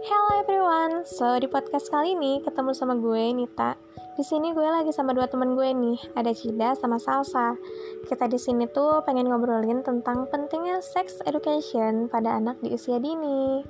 Hello everyone, so di podcast kali ini ketemu sama gue Nita. Di sini gue lagi sama dua temen gue nih, ada Cida sama Salsa. Kita di sini tuh pengen ngobrolin tentang pentingnya sex education pada anak di usia dini.